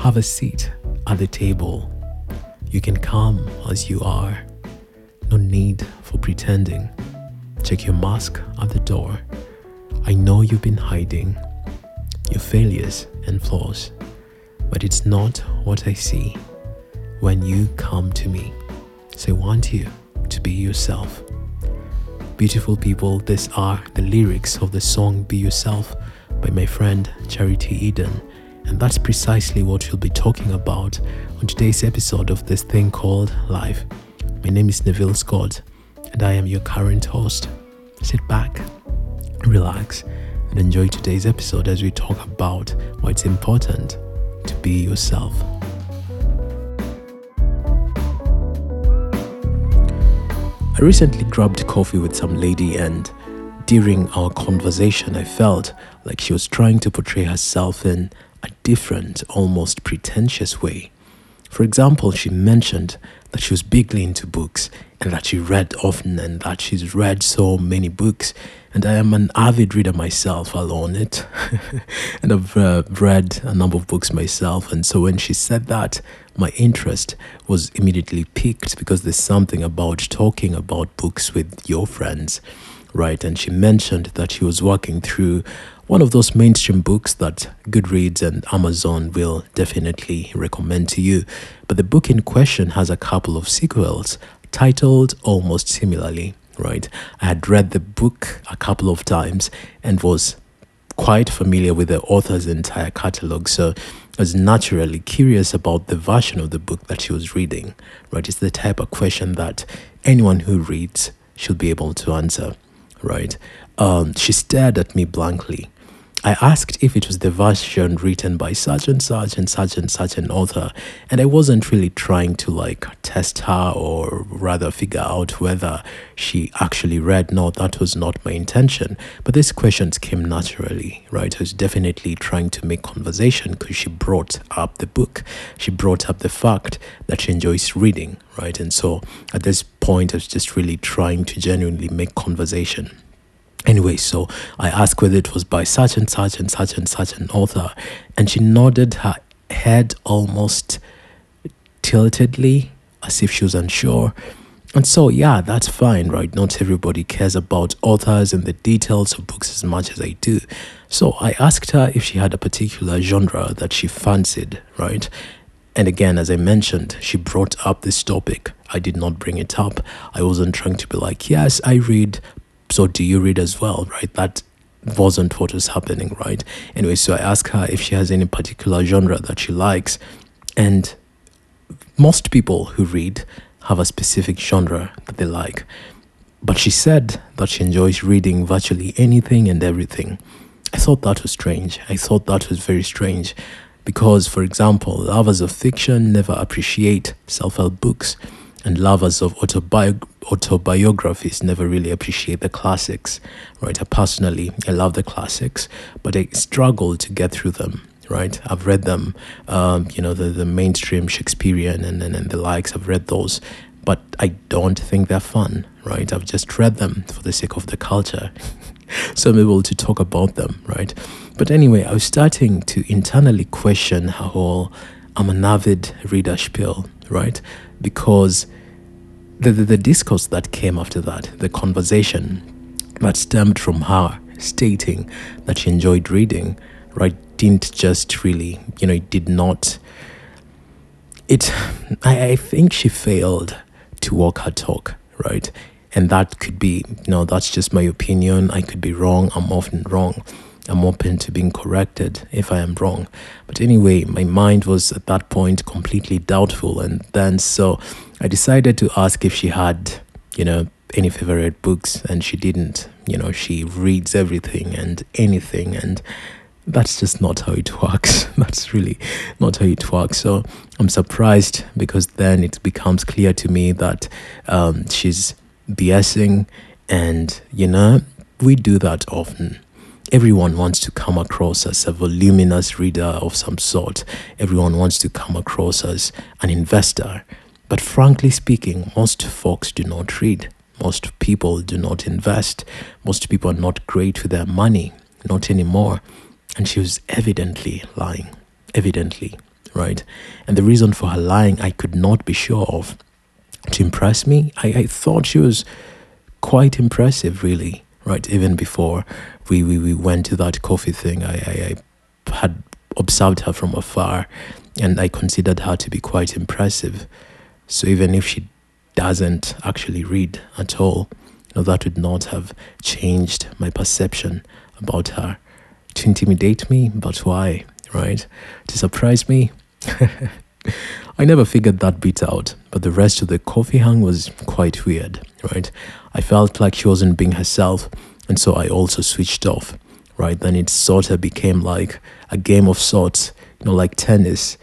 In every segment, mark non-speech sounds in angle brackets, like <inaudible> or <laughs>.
Have a seat at the table. You can come as you are. No need for pretending. Check your mask at the door. I know you've been hiding your failures and flaws, but it's not what I see when you come to me. So I want you to be yourself. Beautiful people, these are the lyrics of the song Be Yourself by my friend Charity Eden. And that's precisely what we'll be talking about on today's episode of this thing called Life. My name is Neville Scott, and I am your current host. Sit back, relax, and enjoy today's episode as we talk about why it's important to be yourself. I recently grabbed coffee with some lady, and during our conversation, I felt like she was trying to portray herself in a different, almost pretentious way. For example, she mentioned that she was bigly into books and that she read often and that she's read so many books. And I am an avid reader myself, I'll own it. <laughs> and I've uh, read a number of books myself. And so when she said that, my interest was immediately piqued because there's something about talking about books with your friends, right? And she mentioned that she was working through one of those mainstream books that Goodreads and Amazon will definitely recommend to you. But the book in question has a couple of sequels titled almost similarly, right? I had read the book a couple of times and was quite familiar with the author's entire catalog. So I was naturally curious about the version of the book that she was reading, right? It's the type of question that anyone who reads should be able to answer, right? Um, she stared at me blankly I asked if it was the version written by such and such and such and such an author, and I wasn't really trying to like test her or rather figure out whether she actually read. No, that was not my intention. But these questions came naturally, right? I was definitely trying to make conversation because she brought up the book. She brought up the fact that she enjoys reading, right? And so at this point, I was just really trying to genuinely make conversation. Anyway, so I asked whether it was by such and such and such and such an author, and she nodded her head almost tiltedly as if she was unsure. And so, yeah, that's fine, right? Not everybody cares about authors and the details of books as much as I do. So I asked her if she had a particular genre that she fancied, right? And again, as I mentioned, she brought up this topic. I did not bring it up. I wasn't trying to be like, yes, I read so do you read as well, right? That wasn't what was happening, right? Anyway, so I asked her if she has any particular genre that she likes. And most people who read have a specific genre that they like. But she said that she enjoys reading virtually anything and everything. I thought that was strange. I thought that was very strange because, for example, lovers of fiction never appreciate self help books and lovers of autobi- autobiographies never really appreciate the classics, right? I personally, I love the classics, but I struggle to get through them, right? I've read them, um, you know, the, the mainstream Shakespearean and, and, and the likes, I've read those, but I don't think they're fun, right? I've just read them for the sake of the culture. <laughs> so I'm able to talk about them, right? But anyway, I was starting to internally question how whole I'm an avid reader spiel, right? Because the, the, the discourse that came after that, the conversation that stemmed from her stating that she enjoyed reading, right, didn't just really, you know, it did not. It, I, I think she failed to walk her talk, right? And that could be, you know, that's just my opinion. I could be wrong. I'm often wrong. I'm open to being corrected if I am wrong. But anyway, my mind was at that point completely doubtful. And then so I decided to ask if she had, you know, any favorite books. And she didn't. You know, she reads everything and anything. And that's just not how it <laughs> works. that's really not how it works. So I'm surprised because then it becomes clear to me that um, she's BSing. And, you know, we do that often everyone wants to come across as a voluminous reader of some sort. Everyone wants to come across as an investor. But frankly speaking, most folks do not read. Most people do not invest. Most people are not great with their money, not anymore. And she was evidently lying. Evidently. right? And the reason for her lying, I could not be sure of. To impress me, I, I thought she was quite impressive, really, right? Even before we, we, we went to that coffee thing, I, I, I had observed her from afar and I considered her to be quite impressive. So even if she doesn't actually read at all, you know, that would not have changed my perception about her. To intimidate me, but why, right? To surprise me? <laughs> I never figured that bit out, but the rest of the coffee hang was quite weird, right? I felt like she wasn't being herself, and so I also switched off, right? Then it sort of became like a game of sorts, you know, like tennis.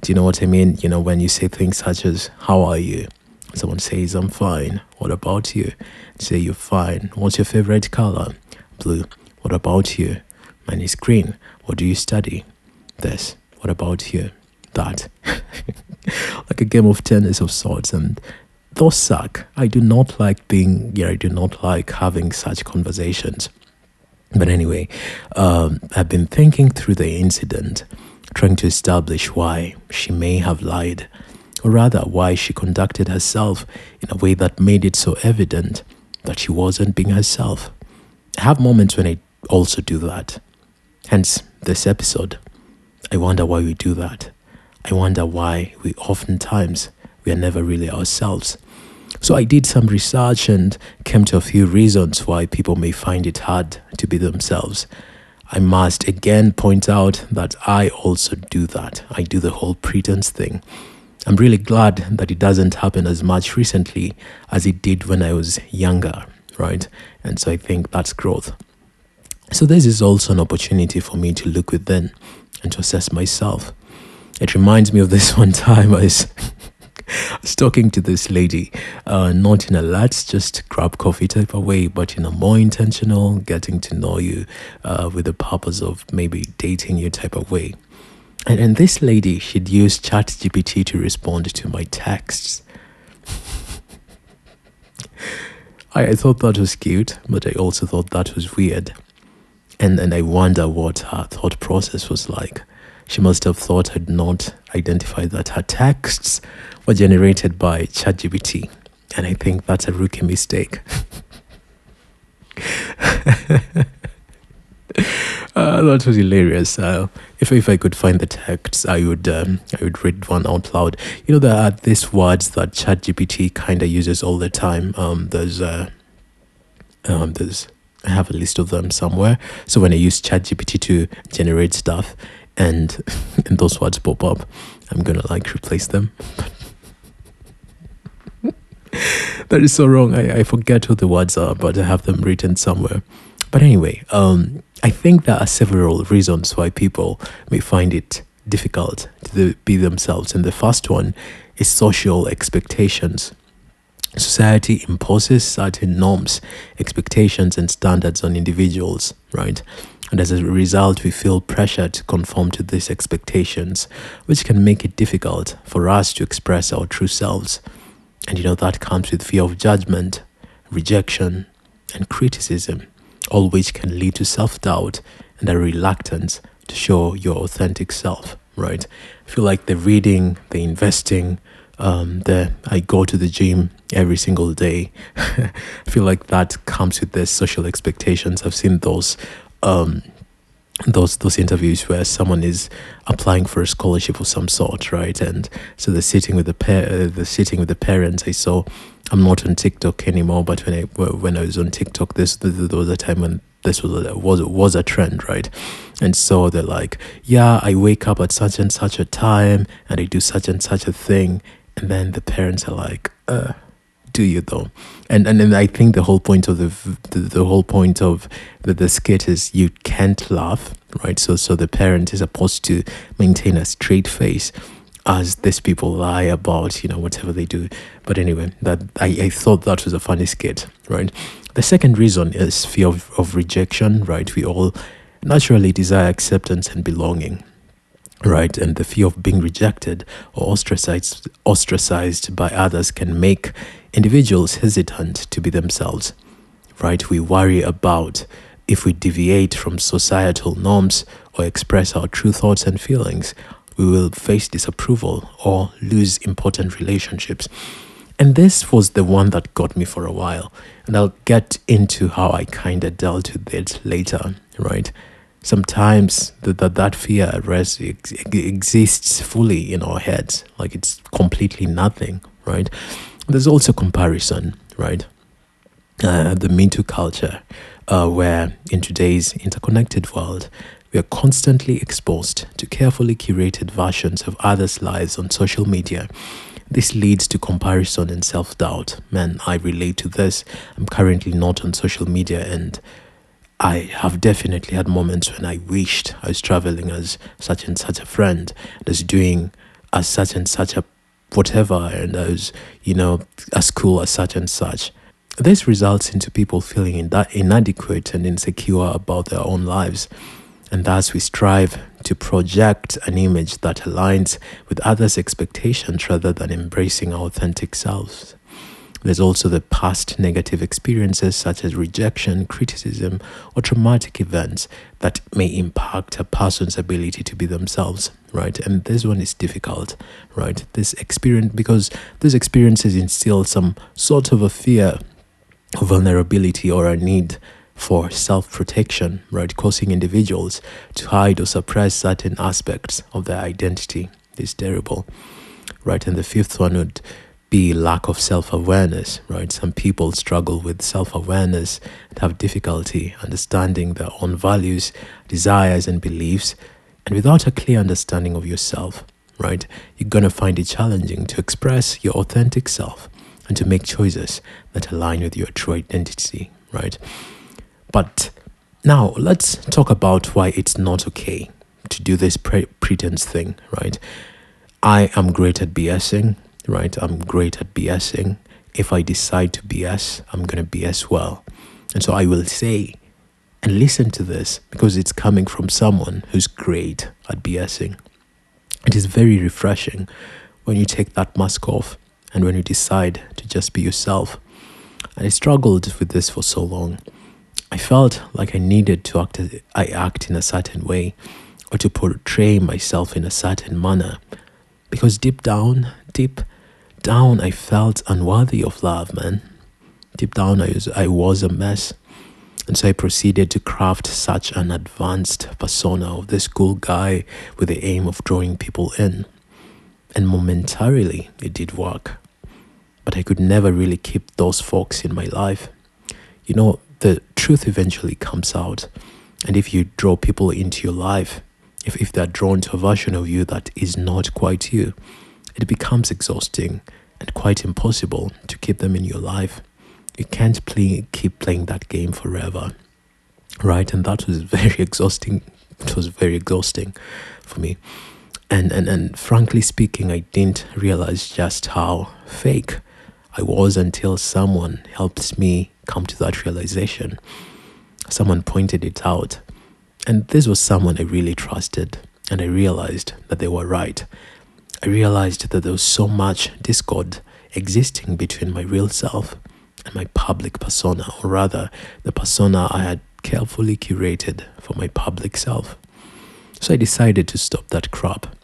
Do you know what I mean? You know, when you say things such as, How are you? Someone says, I'm fine. What about you? say, You're fine. What's your favorite color? Blue. What about you? Mine is green. What do you study? This. What about you? That. <laughs> like a game of tennis of sorts. And those suck. I do not like being, yeah, I do not like having such conversations. But anyway, um, I've been thinking through the incident, trying to establish why she may have lied, or rather, why she conducted herself in a way that made it so evident that she wasn't being herself. I have moments when I also do that. Hence, this episode. I wonder why we do that. I wonder why we oftentimes we are never really ourselves. So I did some research and came to a few reasons why people may find it hard to be themselves. I must again point out that I also do that. I do the whole pretense thing. I'm really glad that it doesn't happen as much recently as it did when I was younger, right? And so I think that's growth. So, this is also an opportunity for me to look within and to assess myself. It reminds me of this <laughs> one time I was, <laughs> I was talking to this lady, uh, not in a let's just grab coffee type of way, but in a more intentional, getting to know you uh, with the purpose of maybe dating you type of way. And, and this lady, she'd use ChatGPT to respond to my texts. <laughs> I, I thought that was cute, but I also thought that was weird and and I wonder what her thought process was like. She must have thought I'd not identified that her texts were generated by ChatGPT, and I think that's a rookie mistake. <laughs> Uh, that was hilarious. Uh, if if I could find the texts, I would um, I would read one out loud. You know, there are these words that ChatGPT kind of uses all the time. Um, there's uh, um, there's I have a list of them somewhere. So when I use ChatGPT to generate stuff and <laughs> and those words pop up, I'm gonna like replace them. <laughs> that is so wrong. I, I forget who the words are, but I have them written somewhere. But anyway, um, I think there are several reasons why people may find it difficult to be themselves. And the first one is social expectations. Society imposes certain norms, expectations, and standards on individuals, right? And as a result, we feel pressure to conform to these expectations, which can make it difficult for us to express our true selves. And you know, that comes with fear of judgment, rejection, and criticism, all which can lead to self doubt and a reluctance to show your authentic self, right? I feel like the reading, the investing, um, the I go to the gym every single day. <laughs> I feel like that comes with the social expectations. I've seen those um, those those interviews where someone is applying for a scholarship of some sort, right? And so they're sitting with the pair, uh, they're sitting with the parents. I saw. I'm not on TikTok anymore, but when I when I was on TikTok, this there was a time when this was a, was was a trend, right? And so they're like, yeah, I wake up at such and such a time, and I do such and such a thing, and then the parents are like, uh, you though? And and then I think the whole point of the the, the whole point of the, the skit is you can't laugh, right? So so the parent is supposed to maintain a straight face as these people lie about, you know, whatever they do. But anyway, that I, I thought that was a funny skit, right? The second reason is fear of, of rejection, right? We all naturally desire acceptance and belonging right and the fear of being rejected or ostracized ostracized by others can make individuals hesitant to be themselves right we worry about if we deviate from societal norms or express our true thoughts and feelings we will face disapproval or lose important relationships. And this was the one that got me for a while. And I'll get into how I kind of dealt with it later, right? Sometimes that that, that fear at rest ex- exists fully in our heads, like it's completely nothing, right? There's also comparison, right? Uh, the Me Too culture, uh, where in today's interconnected world, we are constantly exposed to carefully curated versions of others' lives on social media this leads to comparison and self doubt. Man, I relate to this. I'm currently not on social media and I have definitely had moments when I wished I was traveling as such and such a friend, as doing as such and such a whatever, and I was, you know, as cool as such and such. This results into people feeling that inadequate and insecure about their own lives and thus we strive to project an image that aligns with others' expectations rather than embracing our authentic selves. There's also the past negative experiences such as rejection, criticism, or traumatic events that may impact a person's ability to be themselves, right? And this one is difficult, right? This experience, because these experiences instill some sort of a fear of vulnerability or a need for self protection, right, causing individuals to hide or suppress certain aspects of their identity is terrible, right? And the fifth one would be lack of self awareness, right? Some people struggle with self awareness and have difficulty understanding their own values, desires, and beliefs. And without a clear understanding of yourself, right, you're going to find it challenging to express your authentic self and to make choices that align with your true identity, right? But now let's talk about why it's not okay to do this pre- pretense thing, right? I am great at BSing, right? I'm great at BSing. If I decide to BS, I'm going to BS well. And so I will say and listen to this because it's coming from someone who's great at BSing. It is very refreshing when you take that mask off and when you decide to just be yourself. And I struggled with this for so long. I felt like I needed to act, I act in a certain way or to portray myself in a certain manner because deep down, deep down, I felt unworthy of love, man. Deep down, I was, I was a mess. And so I proceeded to craft such an advanced persona of this cool guy with the aim of drawing people in. And momentarily, it did work. But I could never really keep those folks in my life. You know, the truth eventually comes out. And if you draw people into your life, if, if they're drawn to a version of you that is not quite you, it becomes exhausting and quite impossible to keep them in your life. You can't play, keep playing that game forever, right? And that was <laughs> very exhausting. It was very exhausting for me. And, and, and frankly speaking, I didn't realize just how fake I was until someone helped me come to that realization. Someone pointed it out. And this was someone I really trusted. And I realized that they were right. I realized that there was so much discord existing between my real self and my public persona, or rather, the persona I had carefully curated for my public self. So I decided to stop that crap.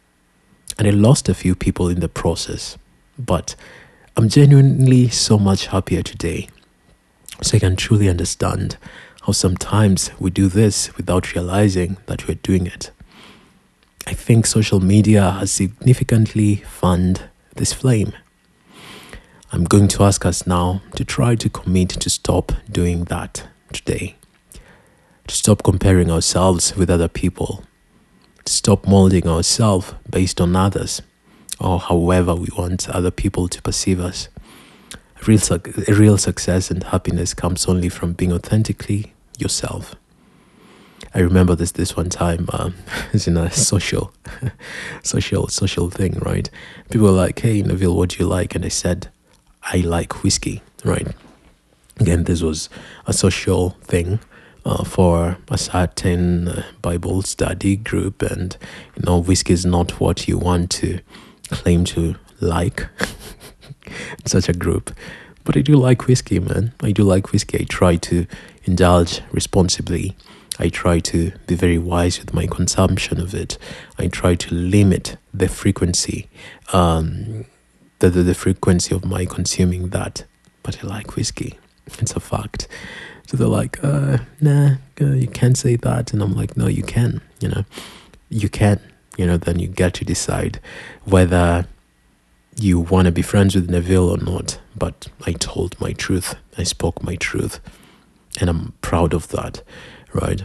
And I lost a few people in the process. But I'm genuinely so much happier today. So I can truly understand how sometimes we do this without realizing that we're doing it. I think social media has significantly fanned this flame. I'm going to ask us now to try to commit to stop doing that today. To stop comparing ourselves with other people. To stop molding ourselves based on others or however we want other people to perceive us. Real, real success and happiness comes only from being authentically yourself. I remember this this one time. Um, <laughs> it's in a social, <laughs> social, social thing, right? People were like, "Hey, Neville, what do you like?" And I said, "I like whiskey." Right. Again, this was a social thing uh, for a certain uh, Bible study group, and you know, whiskey is not what you want to claim to like <laughs> such a group. But I do like whiskey, man. I do like whiskey. I try to indulge responsibly. I try to be very wise with my consumption of it. I try to limit the frequency, um, the, the, the frequency of my consuming that. But I like whiskey. <laughs> It's a fact. So they're like, uh, nah, uh, you can't say that. And I'm like, no, you can, you know, you can, you know, then you get to decide whether you want to be friends with Neville or not. But I told my truth. I spoke my truth. And I'm proud of that right?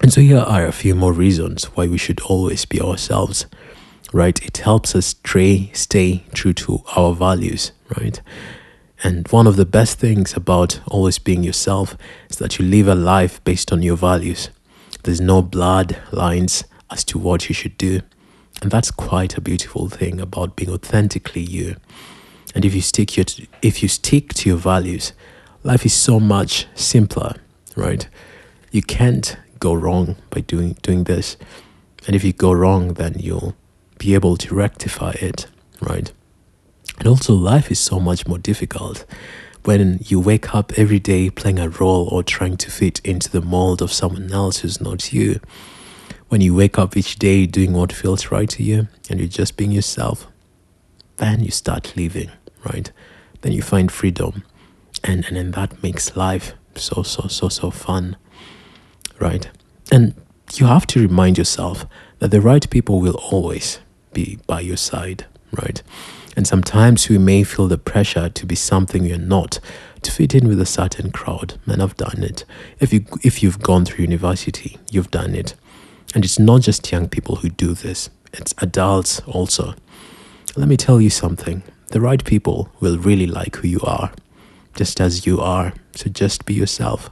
And so here are a few more reasons why we should always be ourselves, right? It helps us stay, stay true to our values, right? And one of the best things about always being yourself is that you live a life based on your values. There's no blood lines as to what you should do. And that's quite a beautiful thing about being authentically you. And if you stick your if you stick to your values, life is so much simpler, right? You can't go wrong by doing doing this. And if you go wrong then you'll be able to rectify it right? And also life is so much more difficult when you wake up every day playing a role or trying to fit into the mold of someone else who's not you. When you wake up each day doing what feels right to you and you're just being yourself then you start living right? Then you find freedom. And and then that makes life so so so so fun right? And you have to remind yourself that the right people will always be by your side, right? And sometimes we may feel the pressure to be something you're not, to fit in with a certain crowd. And I've done it. If you if you've gone through university, you've done it. And it's not just young people who do this, it's adults also. Let me tell you something. The right people will really like who you are, just as you are. So just be yourself.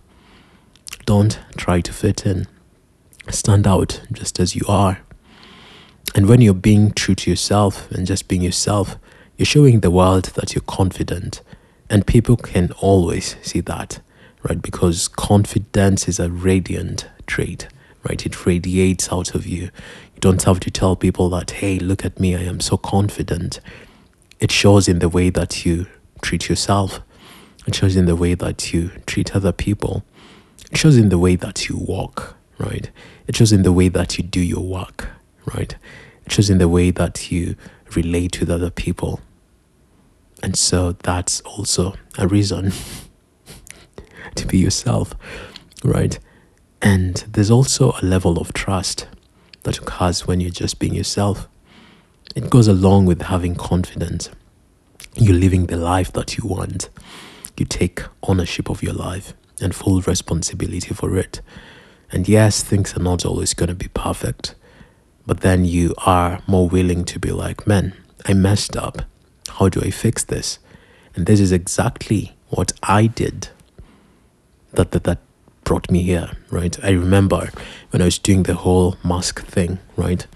Don't try to fit in. Stand out just as you are. And when you're being true to yourself and just being yourself, you're showing the world that you're confident. And people can always see that, right? Because confidence is a radiant trait, right? It radiates out of you. You don't have to tell people that, hey, look at me, I am so confident. It shows in the way that you treat yourself, it shows in the way that you treat other people. It shows in the way that you walk, right? It shows in the way that you do your work, right? It shows in the way that you relate with other people. And so that's also a reason <laughs> to be yourself, right? And there's also a level of trust that occurs when you're just being yourself. It goes along with having confidence. You're living the life that you want. You take ownership of your life and full responsibility for it. And yes, things are not always going to be perfect, but then you are more willing to be like, man, I messed up. How do I fix this? And this is exactly what I did that, that, that brought me here, right? I remember when I was doing the whole mask thing, right?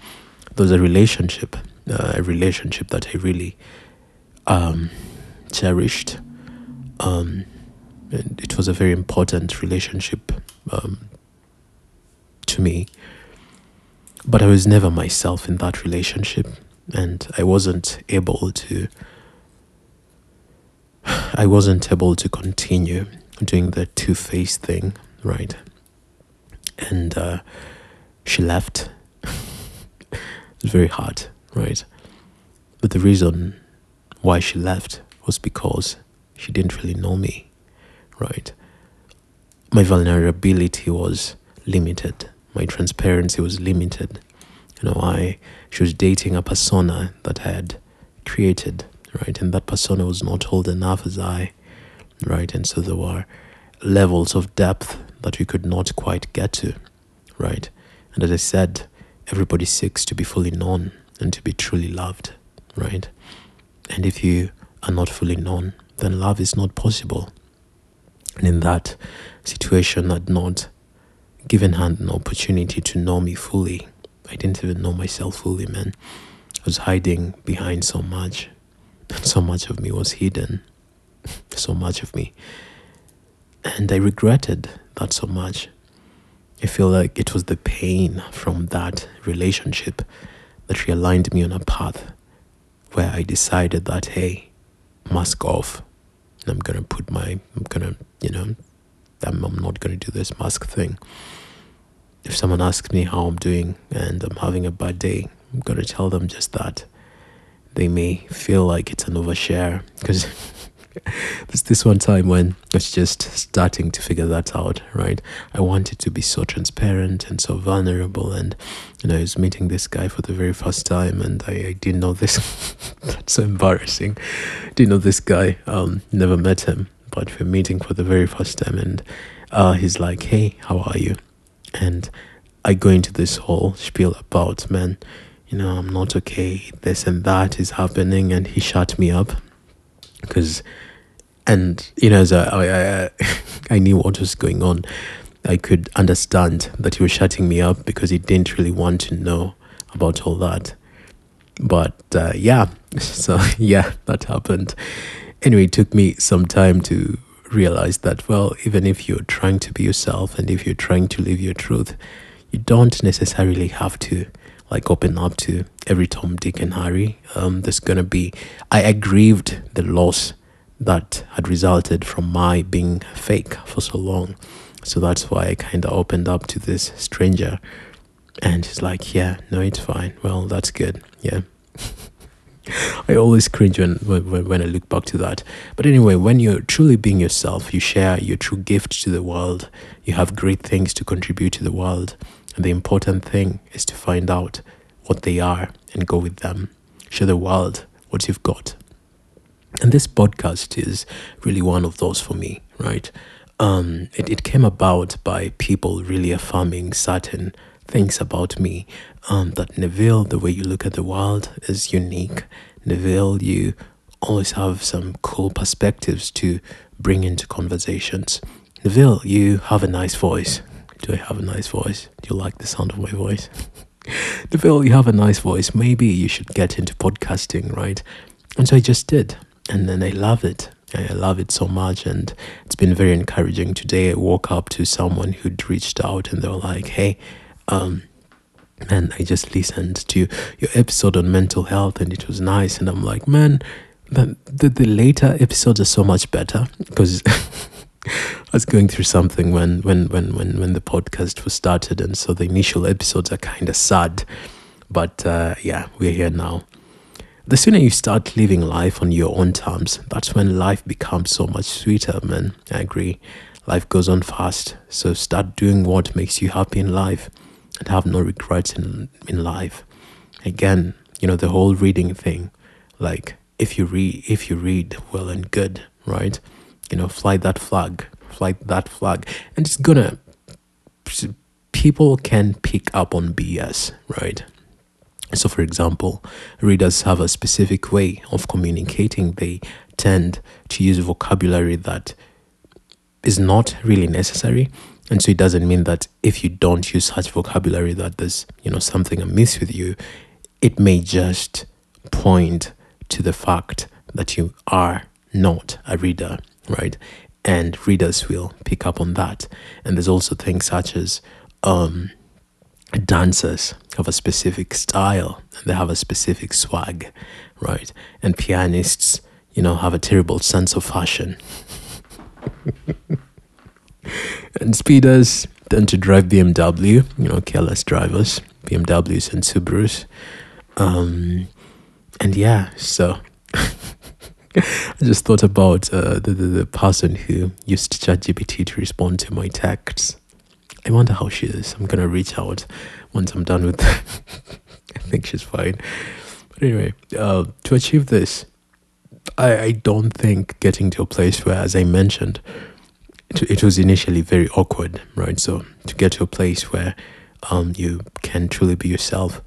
There was a relationship, uh, a relationship that I really um, cherished. Um, it was a very important relationship um, to me. But I was never myself in that relationship, and I wasn't able to. <sighs> I wasn't able to continue doing the two faced thing, right? And uh, she left. <laughs> it was very hard, right? But the reason why she left was because she didn't really know me right? My vulnerability was limited. My transparency was limited. You know, I she was dating a persona that I had created, right? And that persona was not old enough as I, right? And so there were levels of depth that we could not quite get to, right? And as I said, everybody seeks to be fully known and to be truly loved, right? And if you are not fully known, then love is not possible. And in that situation, I'd not given her an opportunity to know me fully. I didn't even know myself fully, man. I was hiding behind so much. <laughs> So much of me was hidden. <laughs> so much of me. And I regretted that so much. I feel like it was the pain from that relationship that realigned me on a path where I decided that, hey, mask off. I'm gonna put my, I'm gonna, you know, I'm, I'm not gonna do this mask thing. if someone asks me how I'm doing and I'm having a bad day, I'm gonna tell them just that. They may feel like it's an overshare because <laughs> there's this one time when I was just starting to figure that out, right? I wanted to be so transparent and so vulnerable, and you know, I was meeting this guy for the very first time, and I, I didn't know this. <laughs> That's so embarrassing. Didn't know this guy. Um, never met him, but we're meeting for the very first time, and uh, he's like, "Hey, how are you?" And I go into this whole spiel about, man, you know, I'm not okay. This and that is happening, and he shut me up because and you know as I, I, <laughs> I knew what was going on. I could understand that he was shutting me up because he didn't really want to know about all that. But uh, yeah <laughs> so <laughs> yeah that happened. Anyway it took me some time to realize that well even if you're trying to be yourself and if you're trying to live your truth you don't necessarily have to like open up to every Tom, Dick, and Harry. Um, there's gonna be. I aggrieved the loss that had resulted from my being fake for so long, so that's why I kind of opened up to this stranger, and she's like, "Yeah, no, it's fine. Well, that's good. Yeah." <laughs> I always cringe when, when when I look back to that. But anyway, when you're truly being yourself, you share your true gift to the world. You have great things to contribute to the world the important thing is to find out what they are and go with them. Show the world what you've got. And this podcast is really one of those for me, right? Um, it, it came about by people really affirming certain things about me. Um, that Neville, the way you look at the world is unique. Neville, you always have some cool perspectives to bring into conversations. Neville, you have a nice voice. Do I have a nice voice? Do you like the sound of my voice? <laughs> Neville, you have a nice voice. Maybe you should get into podcasting, right? And so I just did. And then I love it. I love it so much. And it's been very encouraging. Today I woke up to someone who'd reached out and they were like, hey, um, man, I just listened to your episode on mental health and it was nice. And I'm like, man, the, the, the later episodes are so much better because <laughs> I was going through something when when when when when the podcast was started, and so the initial episodes are kind of sad, but uh, yeah, we're here now. The sooner you start living life on your own terms, that's when life becomes so much sweeter, man. I agree. Life goes on fast, so start doing what makes you happy in life, and have no regrets in in life. Again, you know the whole reading thing, like if you read if you read well and good, right? You know, fly that flag, fly that flag. And it's gonna, people can pick up on BS, right? So, for example, readers have a specific way of communicating. They tend to use vocabulary that is not really necessary. And so it doesn't mean that if you don't use such vocabulary that there's, you know, something amiss with you. It may just point to the fact that you are not a reader right? And readers will pick up on that. And there's also things such as um, dancers have a specific style and they have a specific swag, right? And pianists, you know, have a terrible sense of fashion. <laughs> and speeders tend to drive BMW, you know, careless drivers, BMWs and Subarus. Um, and yeah, so <laughs> I just thought about uh, the, the, the person who used ChatGPT to respond to my texts. I wonder how she is. I'm gonna reach out once I'm done with. <laughs> I think she's fine. But anyway, uh, to achieve this, I, I don't think getting to a place where, as I mentioned, it, it was initially very awkward, right? So to get to a place where um, you can truly be yourself,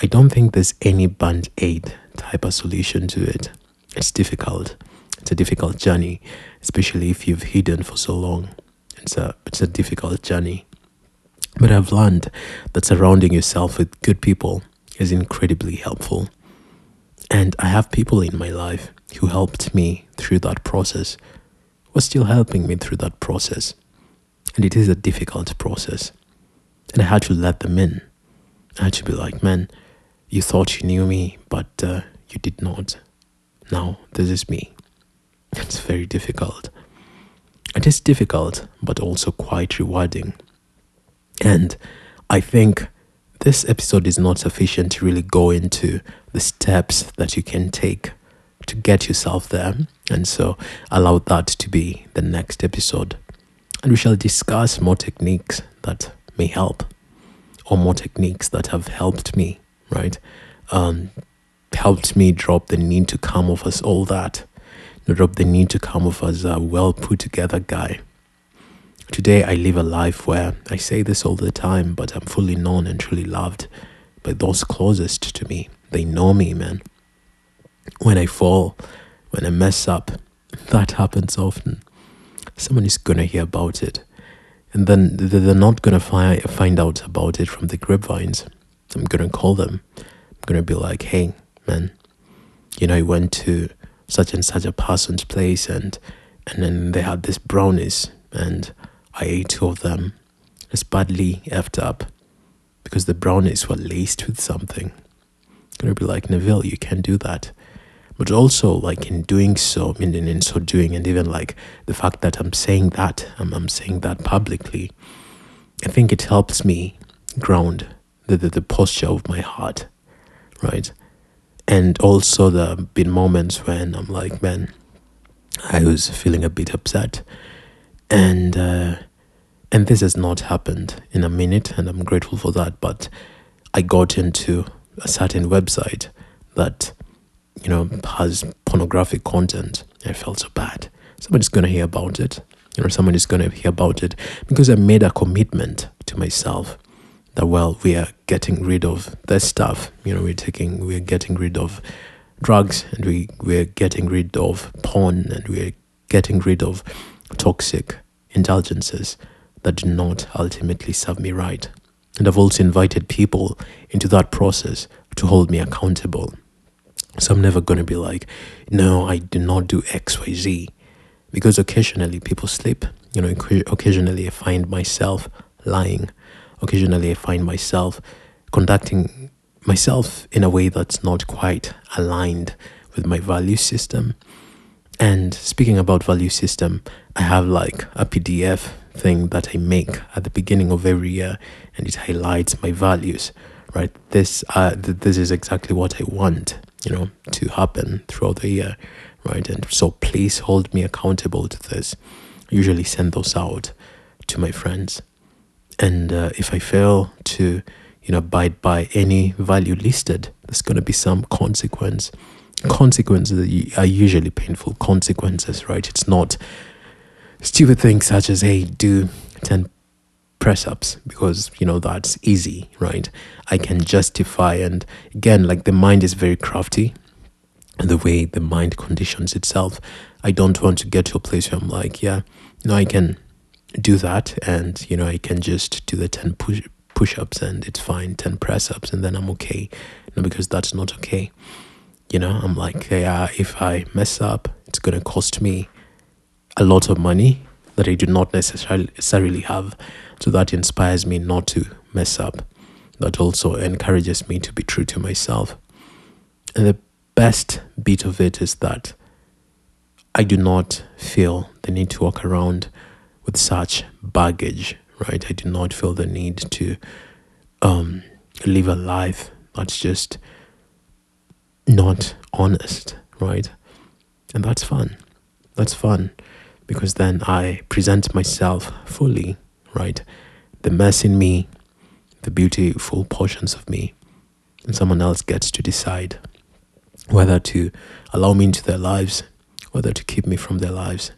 I don't think there's any band aid type of solution to it it's difficult. It's a difficult journey, especially if you've hidden for so long. It's a it's a difficult journey. But I've learned that surrounding yourself with good people is incredibly helpful. And I have people in my life who helped me through that process, were still helping me through that process. And it is a difficult process. And I had to let them in. I had to be like, man, you thought you knew me, but uh, you did not. Now, this is me. It's very difficult. It is difficult, but also quite rewarding. And I think this episode is not sufficient to really go into the steps that you can take to get yourself there. And so allow that to be the next episode. And we shall discuss more techniques that may help, or more techniques that have helped me, right? Um, helped me drop the need to come off as all that, drop the need to come off as a well put together guy. Today, I live a life where I say this all the time, but I'm fully known and truly loved by those closest to me. They know me, man. When I fall, when I mess up, that happens often. Someone is gonna hear about it, and then they're not gonna find find out about it from the grapevines. I'm gonna call them. I'm gonna be like, "Hey, man, you know, I went to such and such a person's place, and and then they had this brownies, and I ate two of them. It's badly effed up because the brownies were laced with something. Gonna be like, Neville, you can't do that. But also, like in doing so, meaning in so doing, and even like the fact that I'm saying that, I'm, I'm saying that publicly, I think it helps me ground the, the, the posture of my heart, right? And also, there have been moments when I'm like, man, I was feeling a bit upset. And uh, and this has not happened in a minute and i'm grateful for that but i got into a certain website that you know has pornographic content. I felt so bad. Somebody's going to hear about it. You know someone is going to hear about it because i made a commitment to myself that well we are getting rid of this stuff you know we're taking we're getting rid of drugs and we we're getting rid of porn and we're getting rid of toxic indulgences that do not ultimately serve me right. And I've also invited people into that process to hold me accountable. So I'm never going to be like, no, I do not do XYZ. Because occasionally people slip. You know, occasionally I find myself lying. Occasionally I find myself conducting myself in a way that's not quite aligned with my value system. And speaking about value system, I have like a PDF thing that I make at the beginning of every year, and it highlights my values. Right, this uh, th- this is exactly what I want, you know, to happen throughout the year, right? And so please hold me accountable to this. I usually send those out to my friends, and uh, if I fail to, you know, abide by any value listed, there's gonna be some consequence consequences are usually painful consequences, right? It's not stupid things such as, hey, do 10 press ups because, you know, that's easy, right? I can justify. And again, like the mind is very crafty and the way the mind conditions itself. I don't want to get to a place where I'm like, yeah, no, I can do that and, you know, I can just do the 10 push push ups and it's fine, 10 press ups, and then I'm okay. No, because that's not okay. You know, I'm like, yeah, if I mess up, it's going to cost me a lot of money that I do not necessarily have. So that inspires me not to mess up. That also encourages me to be true to myself. And the best bit of it is that I do not feel the need to walk around with such baggage, right? I do not feel the need to um, live a life that's just not honest, right? And that's fun. That's fun because then I present myself fully, right? The mess in me, the beautiful portions of me, and someone else gets to decide whether to allow me into their lives, whether to keep me from their lives.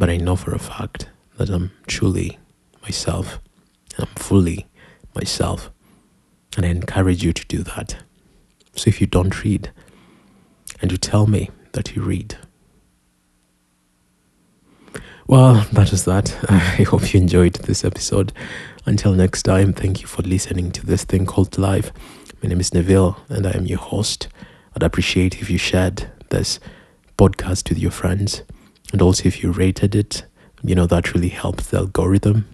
But I know for a fact that I'm truly myself, and I'm fully myself, and I encourage you to do that. So if you don't read, and you tell me that you read. Well, that is that. <laughs> I hope you enjoyed this episode. Until next time, thank you for listening to this thing called life. My name is Neville, and I am your host. I'd appreciate if you shared this podcast with your friends, and also if you rated it. You know, that really helps the algorithm.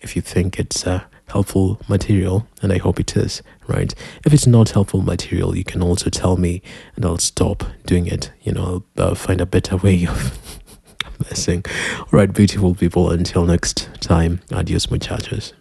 If you think it's uh, helpful material, and I hope it is, right? If it's not helpful material, you can also tell me and I'll stop doing it. You know, I'll uh, find a better way <laughs> of messing. All right, beautiful people, until next time, adios, muchachos.